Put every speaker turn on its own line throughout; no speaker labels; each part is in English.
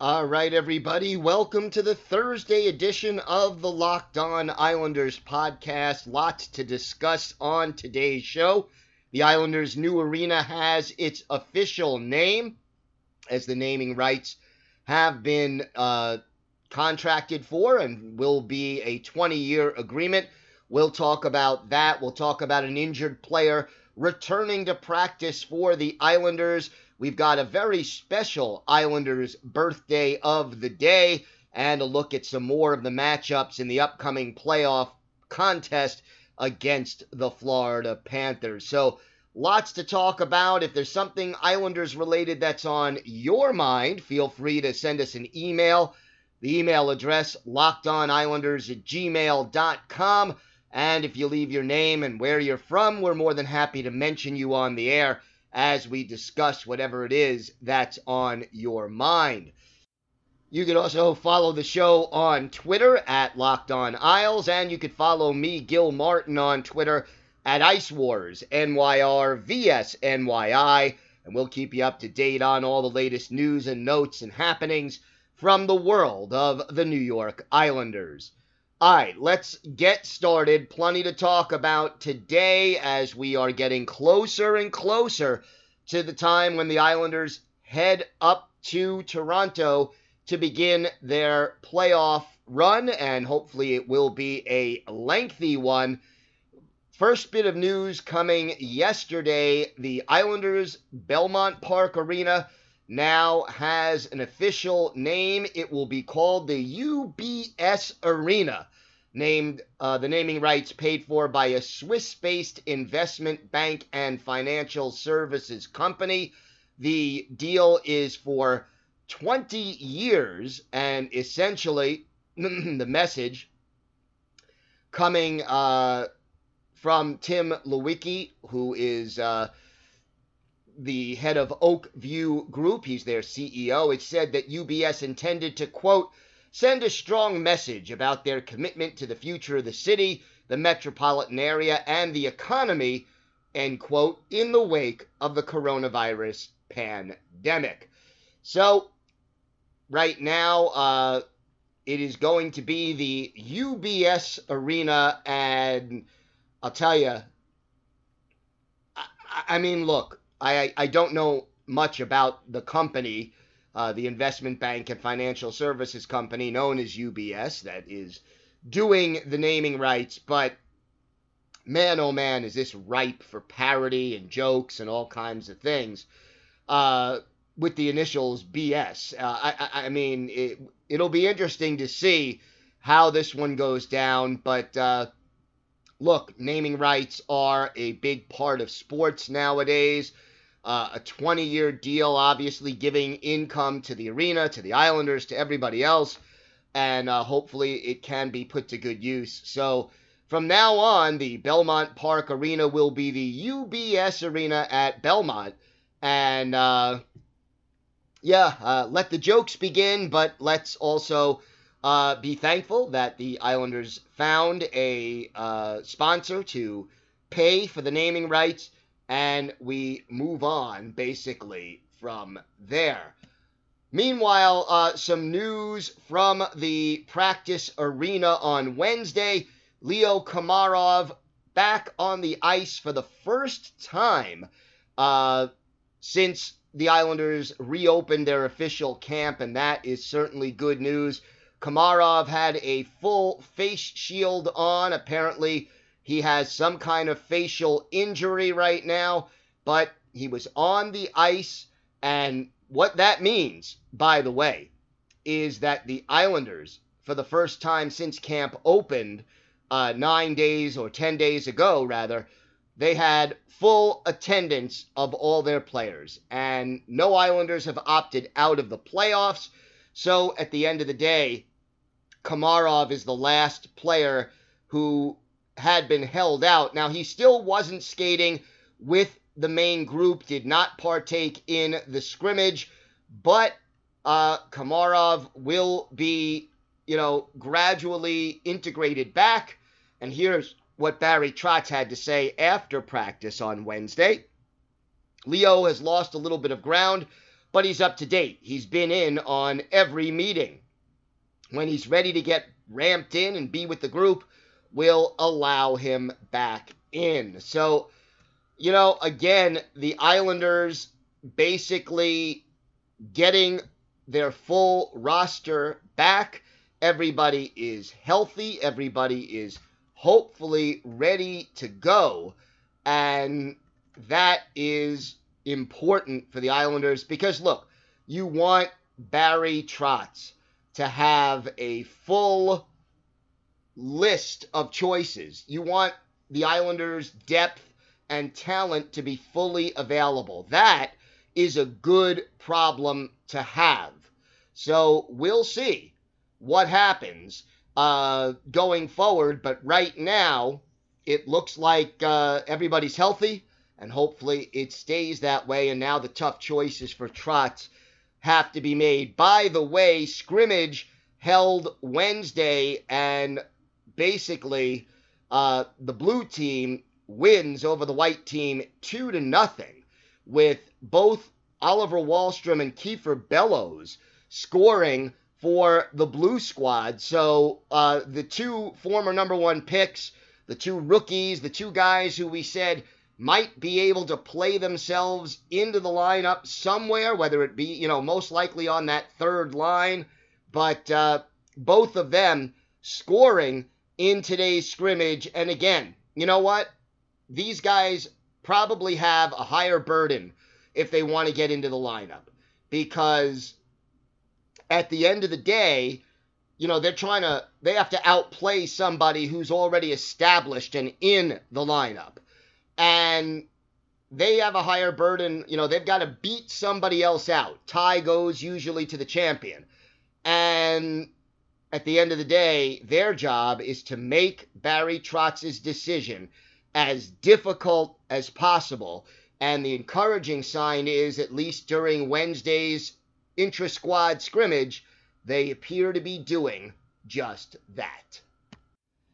All right, everybody, welcome to the Thursday edition of the Locked On Islanders podcast. Lots to discuss on today's show. The Islanders' new arena has its official name, as the naming rights have been uh, contracted for and will be a 20 year agreement. We'll talk about that. We'll talk about an injured player returning to practice for the Islanders. We've got a very special Islanders birthday of the day and a look at some more of the matchups in the upcoming playoff contest against the Florida Panthers. So, lots to talk about. If there's something Islanders related that's on your mind, feel free to send us an email. The email address, lockedonislanders at gmail.com. And if you leave your name and where you're from, we're more than happy to mention you on the air as we discuss whatever it is that's on your mind. You can also follow the show on Twitter at Locked On Isles, and you can follow me, Gil Martin, on Twitter at Ice Wars NYR VSNYI, and we'll keep you up to date on all the latest news and notes and happenings from the world of the New York Islanders. All right, let's get started. Plenty to talk about today as we are getting closer and closer to the time when the Islanders head up to Toronto to begin their playoff run, and hopefully it will be a lengthy one. First bit of news coming yesterday the Islanders Belmont Park Arena now has an official name. It will be called the UBS Arena, named uh, the naming rights paid for by a Swiss-based investment bank and financial services company. The deal is for 20 years, and essentially the message coming uh, from Tim Leiweke, who is uh, the head of Oak View Group. He's their CEO. It said that UBS intended to, quote, send a strong message about their commitment to the future of the city, the metropolitan area, and the economy, end quote, in the wake of the coronavirus pandemic. So, right now, uh, it is going to be the UBS Arena, and I'll tell you, I, I mean, look, I, I don't know much about the company, uh, the investment bank and financial services company known as UBS, that is doing the naming rights, but man, oh man, is this ripe for parody and jokes and all kinds of things. Uh, with the initials BS. Uh, I, I, mean, it, it'll be interesting to see how this one goes down, but uh, look, naming rights are a big part of sports nowadays. Uh, a 20 year deal, obviously giving income to the arena, to the Islanders, to everybody else, and uh, hopefully it can be put to good use. So from now on, the Belmont Park Arena will be the UBS Arena at Belmont. And uh, yeah, uh, let the jokes begin, but let's also uh, be thankful that the Islanders found a uh, sponsor to pay for the naming rights and we move on basically from there. Meanwhile, uh, some news from the practice arena on Wednesday. Leo Komarov back on the ice for the first time uh, since the Islanders reopened their official camp, and that is certainly good news. Komarov had a full face shield on. Apparently, he has some kind of facial injury right now, but he was on the ice. And what that means, by the way, is that the Islanders, for the first time since camp opened uh, nine days or 10 days ago, rather, they had full attendance of all their players. And no Islanders have opted out of the playoffs. So at the end of the day, Komarov is the last player who had been held out. Now, he still wasn't skating with the main group, did not partake in the scrimmage, but uh, Komarov will be, you know, gradually integrated back. And here's what Barry Trotz had to say after practice on Wednesday. Leo has lost a little bit of ground, but he's up to date. He's been in on every meeting. When he's ready to get ramped in and be with the group, will allow him back in. So, you know, again, the Islanders basically getting their full roster back. Everybody is healthy. Everybody is hopefully ready to go. And that is important for the Islanders because, look, you want Barry Trotz to have a full list of choices. You want the Islanders' depth and talent to be fully available. That is a good problem to have. So we'll see what happens uh, going forward. But right now, it looks like uh, everybody's healthy, and hopefully it stays that way. And now the tough choices for Trotz have to be made. By the way, scrimmage held Wednesday, and basically uh, the blue team wins over the white team two to nothing, with both Oliver Wahlstrom and Kiefer Bellows scoring for the blue squad. So uh, the two former number one picks, the two rookies, the two guys who we said might be able to play themselves into the lineup somewhere, whether it be, you know, most likely on that third line. But uh, both of them scoring in today's scrimmage. And again, you know what? These guys probably have a higher burden if they want to get into the lineup because at the end of the day, you know, they're trying to, they have to outplay somebody who's already established and in the lineup. And they have a higher burden. You know, they've got to beat somebody else out. Tie goes usually to the champion. And at the end of the day, their job is to make Barry Trotz's decision as difficult as possible. And the encouraging sign is, at least during Wednesday's intra squad scrimmage, they appear to be doing just that.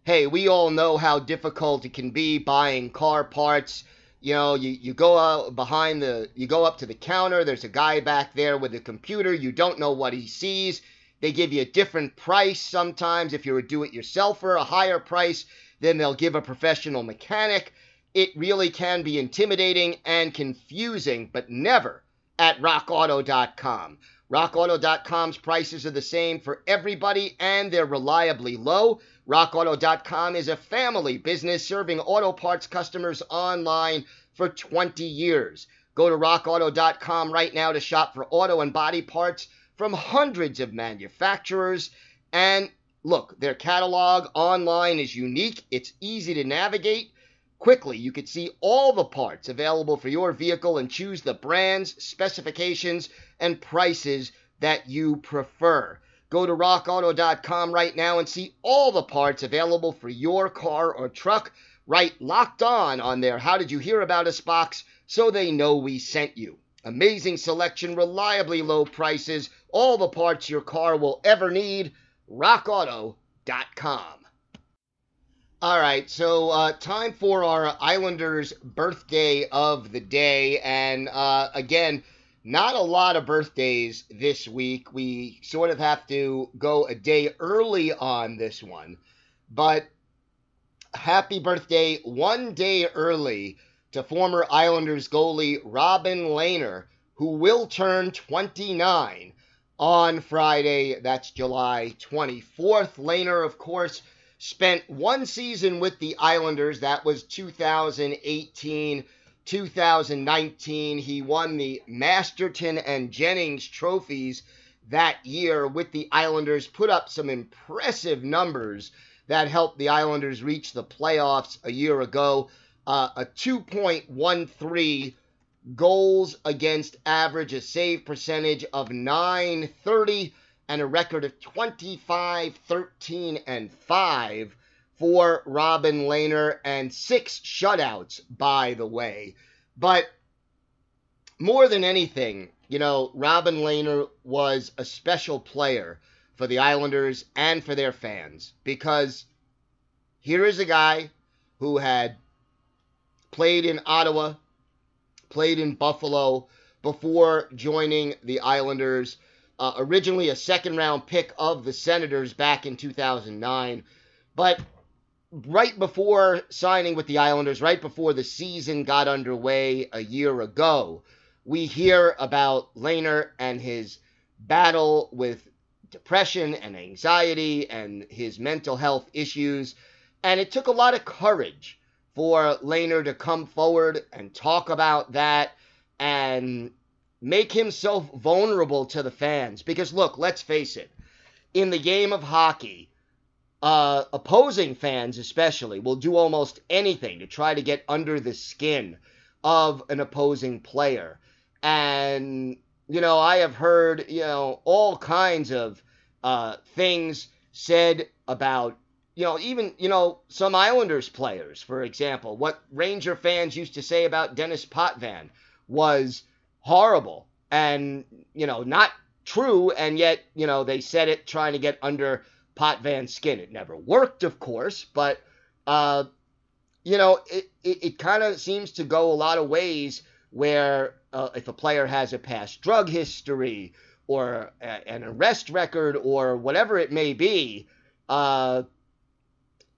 Hey, we all know how difficult it can be buying car parts. You know, you, you go out behind the, you go up to the counter, there's a guy back there with a computer, you don't know what he sees they give you a different price sometimes if you're a do it yourselfer, a higher price than they'll give a professional mechanic. It really can be intimidating and confusing, but never at rockauto.com. RockAuto.com's prices are the same for everybody and they're reliably low. RockAuto.com is a family business serving auto parts customers online for 20 years. Go to RockAuto.com right now to shop for auto and body parts from hundreds of manufacturers. And look, their catalog online is unique, it's easy to navigate. Quickly, you can see all the parts available for your vehicle and choose the brands, specifications, and prices that you prefer. Go to rockauto.com right now and see all the parts available for your car or truck. Right locked on on their How Did You Hear About Us box so they know we sent you. Amazing selection, reliably low prices, all the parts your car will ever need. RockAuto.com. All right, so uh, time for our Islanders birthday of the day. And uh, again, not a lot of birthdays this week. We sort of have to go a day early on this one. But happy birthday one day early to former Islanders goalie Robin Lehner, who will turn 29 on Friday. That's July 24th. Lehner, of course, spent one season with the Islanders. That was 2018 2019. He won the Masterton and Jennings trophies that year with the Islanders, put up some impressive numbers that helped the Islanders reach the playoffs a year ago. Uh, a 2.13 goals against average, a save percentage of 930, and a record of 25, 13, and 5 for Robin Lehner, and six shutouts, by the way. But more than anything, you know, Robin Lehner was a special player for the Islanders and for their fans because here is a guy who had played in Ottawa, played in Buffalo before joining the Islanders. Uh, originally a second round pick of the Senators back in 2009. But right before signing with the Islanders, right before the season got underway a year ago, we hear about Lehner and his battle with depression and anxiety and his mental health issues. And it took a lot of courage for Lehner to come forward and talk about that and make himself vulnerable to the fans. Because, look, let's face it, in the game of hockey, uh, opposing fans, especially, will do almost anything to try to get under the skin of an opposing player. And, you know, I have heard, you know, all kinds of uh, things said about, you know, even, you know, some Islanders players, for example. What Ranger fans used to say about Denis Potvin was horrible and, you know, not true. And yet, you know, they said it trying to get under Potvin's skin. It never worked, of course, but uh, you know, it, it, it kind of seems to go a lot of ways where uh, if a player has a past drug history or a, an arrest record or whatever it may be, uh,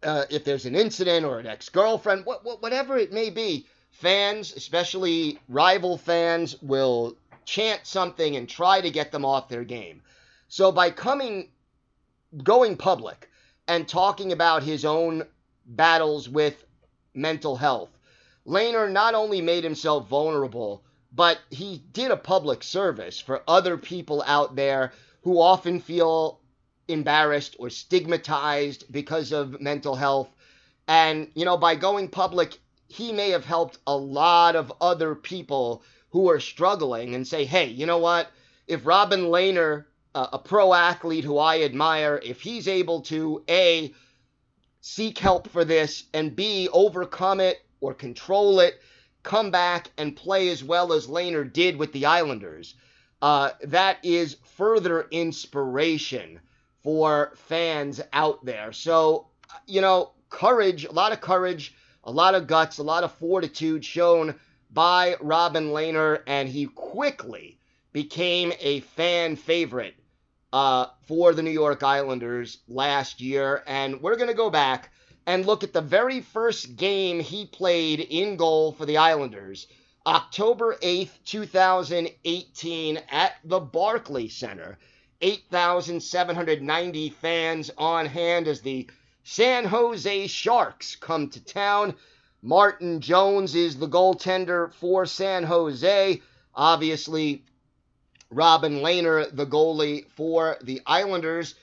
uh, if there's an incident or an ex girlfriend, what, what, whatever it may be, fans, especially rival fans, will chant something and try to get them off their game. So by coming going public and talking about his own battles with mental health. Lehner not only made himself vulnerable, but he did a public service for other people out there who often feel embarrassed or stigmatized because of mental health. And, you know, by going public, he may have helped a lot of other people who are struggling and say, hey, you know what? If Robin Lehner a pro athlete who I admire, if he's able to A, seek help for this, and B, overcome it or control it, come back and play as well as Lehner did with the Islanders, uh, that is further inspiration for fans out there. So, you know, courage, a lot of courage, a lot of guts, a lot of fortitude shown by Robin Lehner, and he quickly became a fan favorite uh, for the New York Islanders last year. And we're going to go back and look at the very first game he played in goal for the Islanders. October 8th, 2018, at the Barclay Center. 8,790 fans on hand as the San Jose Sharks come to town. Martin Jones is the goaltender for San Jose. Obviously, Robin Lehner, the goalie for the Islanders.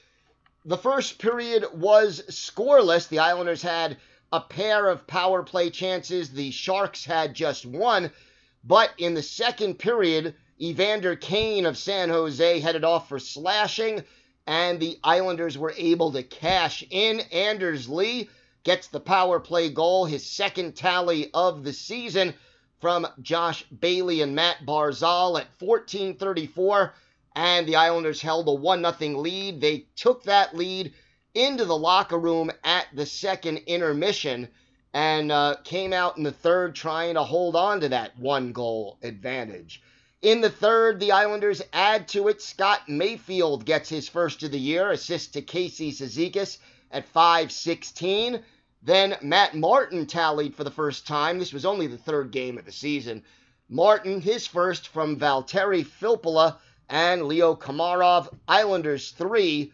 The first period was scoreless. The Islanders had a pair of power play chances. The Sharks had just one. But in the second period, Evander Kane of San Jose headed off for slashing, and the Islanders were able to cash in. Anders Lee gets the power play goal, his second tally of the season from Josh Bailey and Matt Barzal at 14:34 and the Islanders held a 1 0 lead. They took that lead into the locker room at the second intermission and uh, came out in the third trying to hold on to that one goal advantage. In the third, the Islanders add to it. Scott Mayfield gets his first of the year, assist to Casey Cizikas at 5:16. Then Matt Martin tallied for the first time. This was only the third game of the season. Martin, his first from Valtteri Filppula and Leo Komarov. Islanders three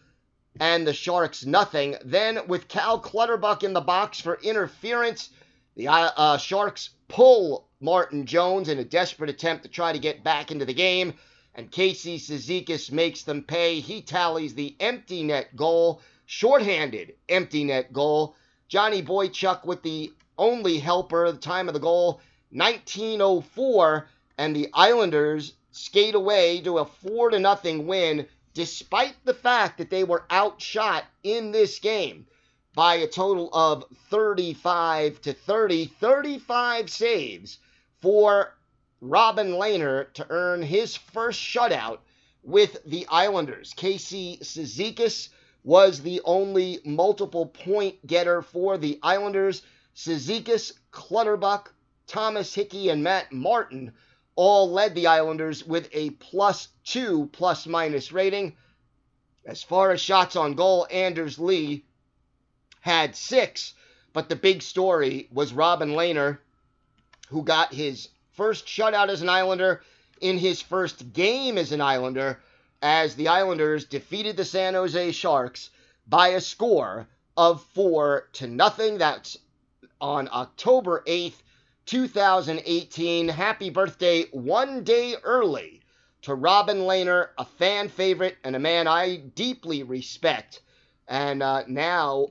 and the Sharks nothing. Then with Cal Clutterbuck in the box for interference, the uh, uh, Sharks pull Martin Jones in a desperate attempt to try to get back into the game, and Casey Cizikas makes them pay. He tallies the empty net goal, shorthanded empty net goal. Johnny Boychuk with the only helper at the time of the goal, 1904, and the Islanders skate away to a 4 to nothing win despite the fact that they were outshot in this game by a total of 35 to 30, 35 saves for Robin Lehner to earn his first shutout with the Islanders. Casey Cizikas was the only multiple point getter for the Islanders. Cizikas, Clutterbuck, Thomas Hickey, and Matt Martin all led the Islanders with a plus two plus minus rating. As far as shots on goal, Anders Lee had six, but the big story was Robin Lehner, who got his first shutout as an Islander in his first game as an Islander, as the Islanders defeated the San Jose Sharks by a score of four to nothing. That's on October 8th, 2018. Happy birthday one day early to Robin Lehner, a fan favorite and a man I deeply respect. And uh, now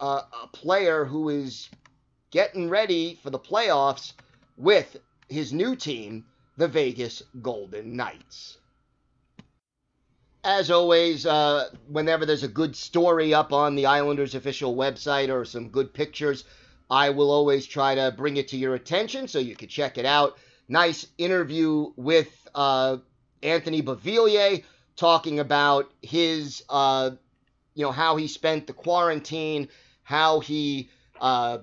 a player who is getting ready for the playoffs with his new team, the Vegas Golden Knights. As always, uh, whenever there's a good story up on the Islanders official website or some good pictures, I will always try to bring it to your attention so you can check it out. Nice interview with uh, Anthony Beauvillier talking about his, uh, you know, how he spent the quarantine, how he uh,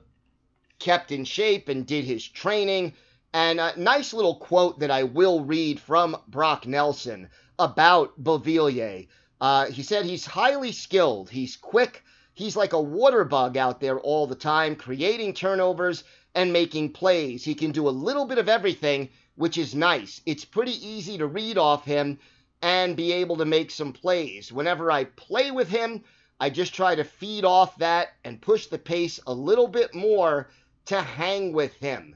kept in shape and did his training. And a nice little quote that I will read from Brock Nelson about Beauvillier. Uh, he said he's highly skilled, he's quick, He's like a water bug out there all the time, creating turnovers and making plays. He can do a little bit of everything, which is nice. It's pretty easy to read off him and be able to make some plays. Whenever I play with him, I just try to feed off that and push the pace a little bit more to hang with him.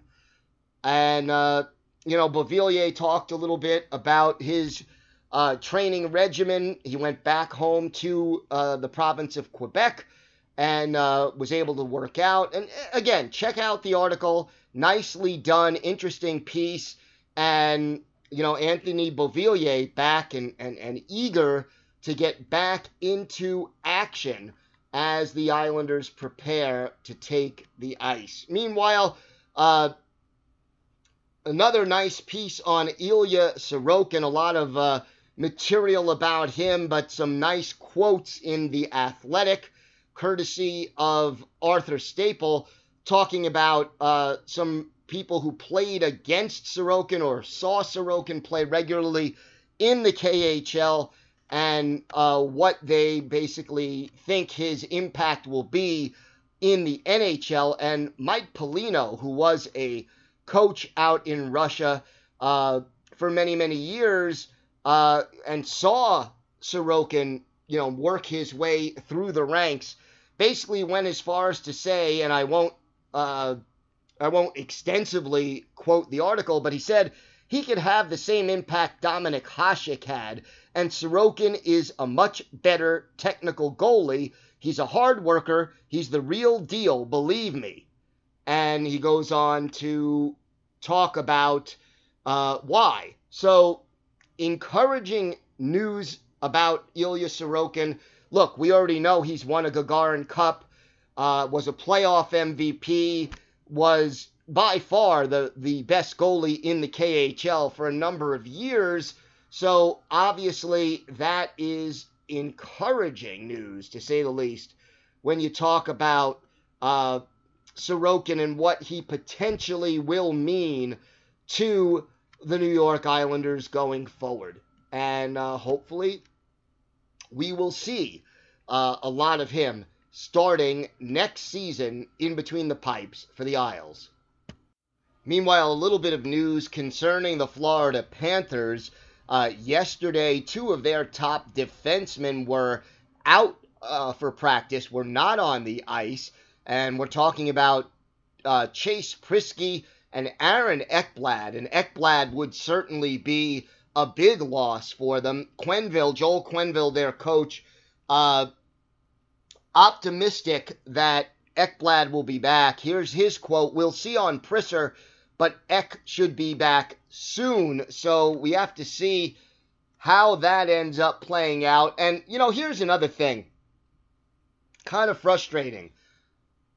And, uh, you know, Beauvillier talked a little bit about his uh, training regimen. He went back home to uh, the province of Quebec and uh, was able to work out. And uh, again, check out the article. Nicely done, interesting piece. And, you know, Anthony Beauvillier back and, and, and eager to get back into action as the Islanders prepare to take the ice. Meanwhile, uh, another nice piece on Ilya Sorokin. A lot of uh, material about him, but some nice quotes in The Athletic, courtesy of Arthur Staple, talking about uh, some people who played against Sorokin or saw Sorokin play regularly in the KHL and uh, what they basically think his impact will be in the NHL. And Mike Pelino, who was a coach out in Russia uh, for many, many years, uh, and saw Sorokin, you know, work his way through the ranks, basically went as far as to say, and I won't, uh, I won't extensively quote the article, but he said he could have the same impact Dominik Hasek had, and Sorokin is a much better technical goalie. He's a hard worker. He's the real deal, believe me. And he goes on to talk about uh, why. So encouraging news about Ilya Sorokin. Look, we already know he's won a Gagarin Cup, uh, was a playoff MVP, was by far the, the best goalie in the KHL for a number of years. So obviously, that is encouraging news, to say the least, when you talk about uh, Sorokin and what he potentially will mean to the New York Islanders going forward. And uh, hopefully, we will see uh, a lot of him starting next season in between the pipes for the Isles. Meanwhile, a little bit of news concerning the Florida Panthers. Uh, yesterday, two of their top defensemen were out uh, for practice, were not on the ice, and we're talking about uh, Chase Priskie and Aaron Ekblad. And Ekblad would certainly be a big loss for them. Quenneville, Joel Quenneville, their coach, uh, optimistic that Ekblad will be back. Here's his quote We'll see on Prisser but Eck should be back soon. So we have to see how that ends up playing out. And, you know, here's another thing kind of frustrating.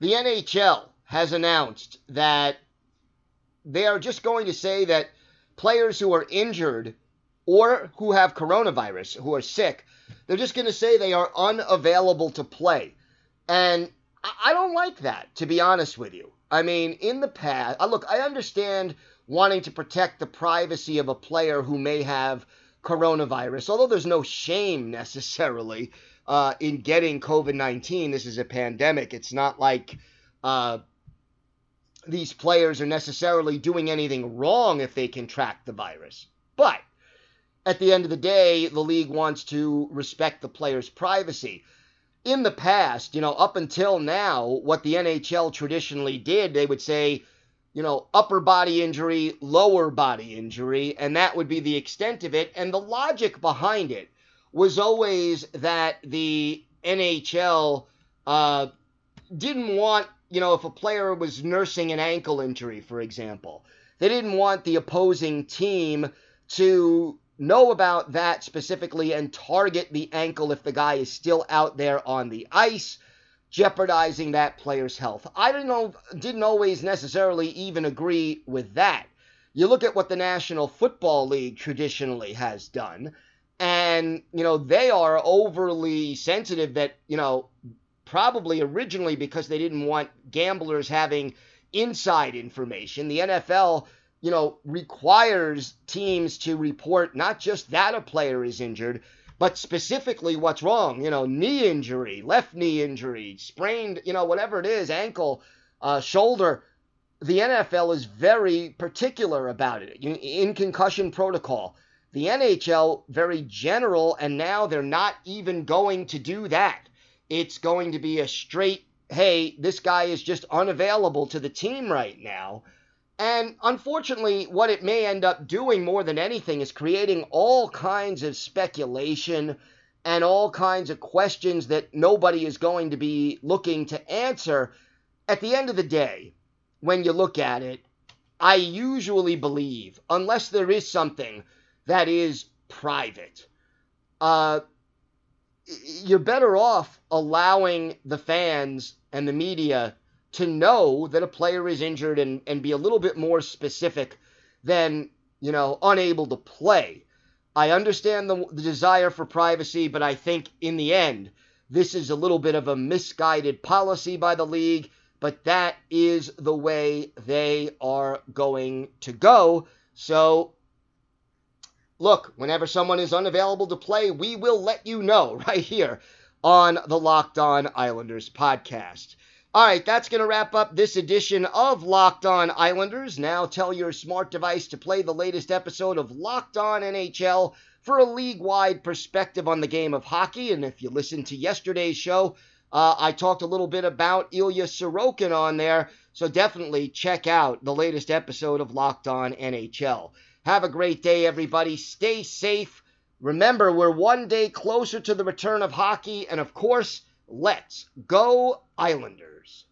The NHL has announced that they are just going to say that players who are injured or who have coronavirus, who are sick, they're just going to say they are unavailable to play. And I don't like that, to be honest with you. I mean, in the past, look, I understand wanting to protect the privacy of a player who may have coronavirus, although there's no shame necessarily uh, in getting COVID 19. This is a pandemic. It's not like uh, these players are necessarily doing anything wrong if they contract the virus. But at the end of the day, the league wants to respect the player's privacy in the past, you know, up until now, what the NHL traditionally did, they would say, you know, upper body injury, lower body injury, and that would be the extent of it. And the logic behind it was always that the NHL uh, didn't want, you know, if a player was nursing an ankle injury, for example, they didn't want the opposing team to know about that specifically and target the ankle if the guy is still out there on the ice, jeopardizing that player's health. I don't know, didn't always necessarily even agree with that. You look at what the National Football League traditionally has done, and, you know, they are overly sensitive that, you know, probably originally because they didn't want gamblers having inside information. The NFL you know, requires teams to report not just that a player is injured, but specifically what's wrong. You know, knee injury, left knee injury, sprained, you know, whatever it is, ankle, uh, shoulder. The NFL is very particular about it in concussion protocol. The NHL, very general, and now they're not even going to do that. It's going to be a straight, hey, this guy is just unavailable to the team right now. And unfortunately, what it may end up doing more than anything is creating all kinds of speculation and all kinds of questions that nobody is going to be looking to answer. At the end of the day, when you look at it, I usually believe, unless there is something that is private, uh, you're better off allowing the fans and the media to know that a player is injured and, and be a little bit more specific than, you know, unable to play. I understand the, the desire for privacy, but I think in the end, this is a little bit of a misguided policy by the league, but that is the way they are going to go. So, look, whenever someone is unavailable to play, we will let you know right here on the Locked On Islanders podcast. All right, that's going to wrap up this edition of Locked On Islanders. Now tell your smart device to play the latest episode of Locked On NHL for a league wide perspective on the game of hockey. And if you listened to yesterday's show, uh, I talked a little bit about Ilya Sorokin on there. So definitely check out the latest episode of Locked On NHL. Have a great day, everybody. Stay safe. Remember, we're one day closer to the return of hockey. And of course, let's go Islanders.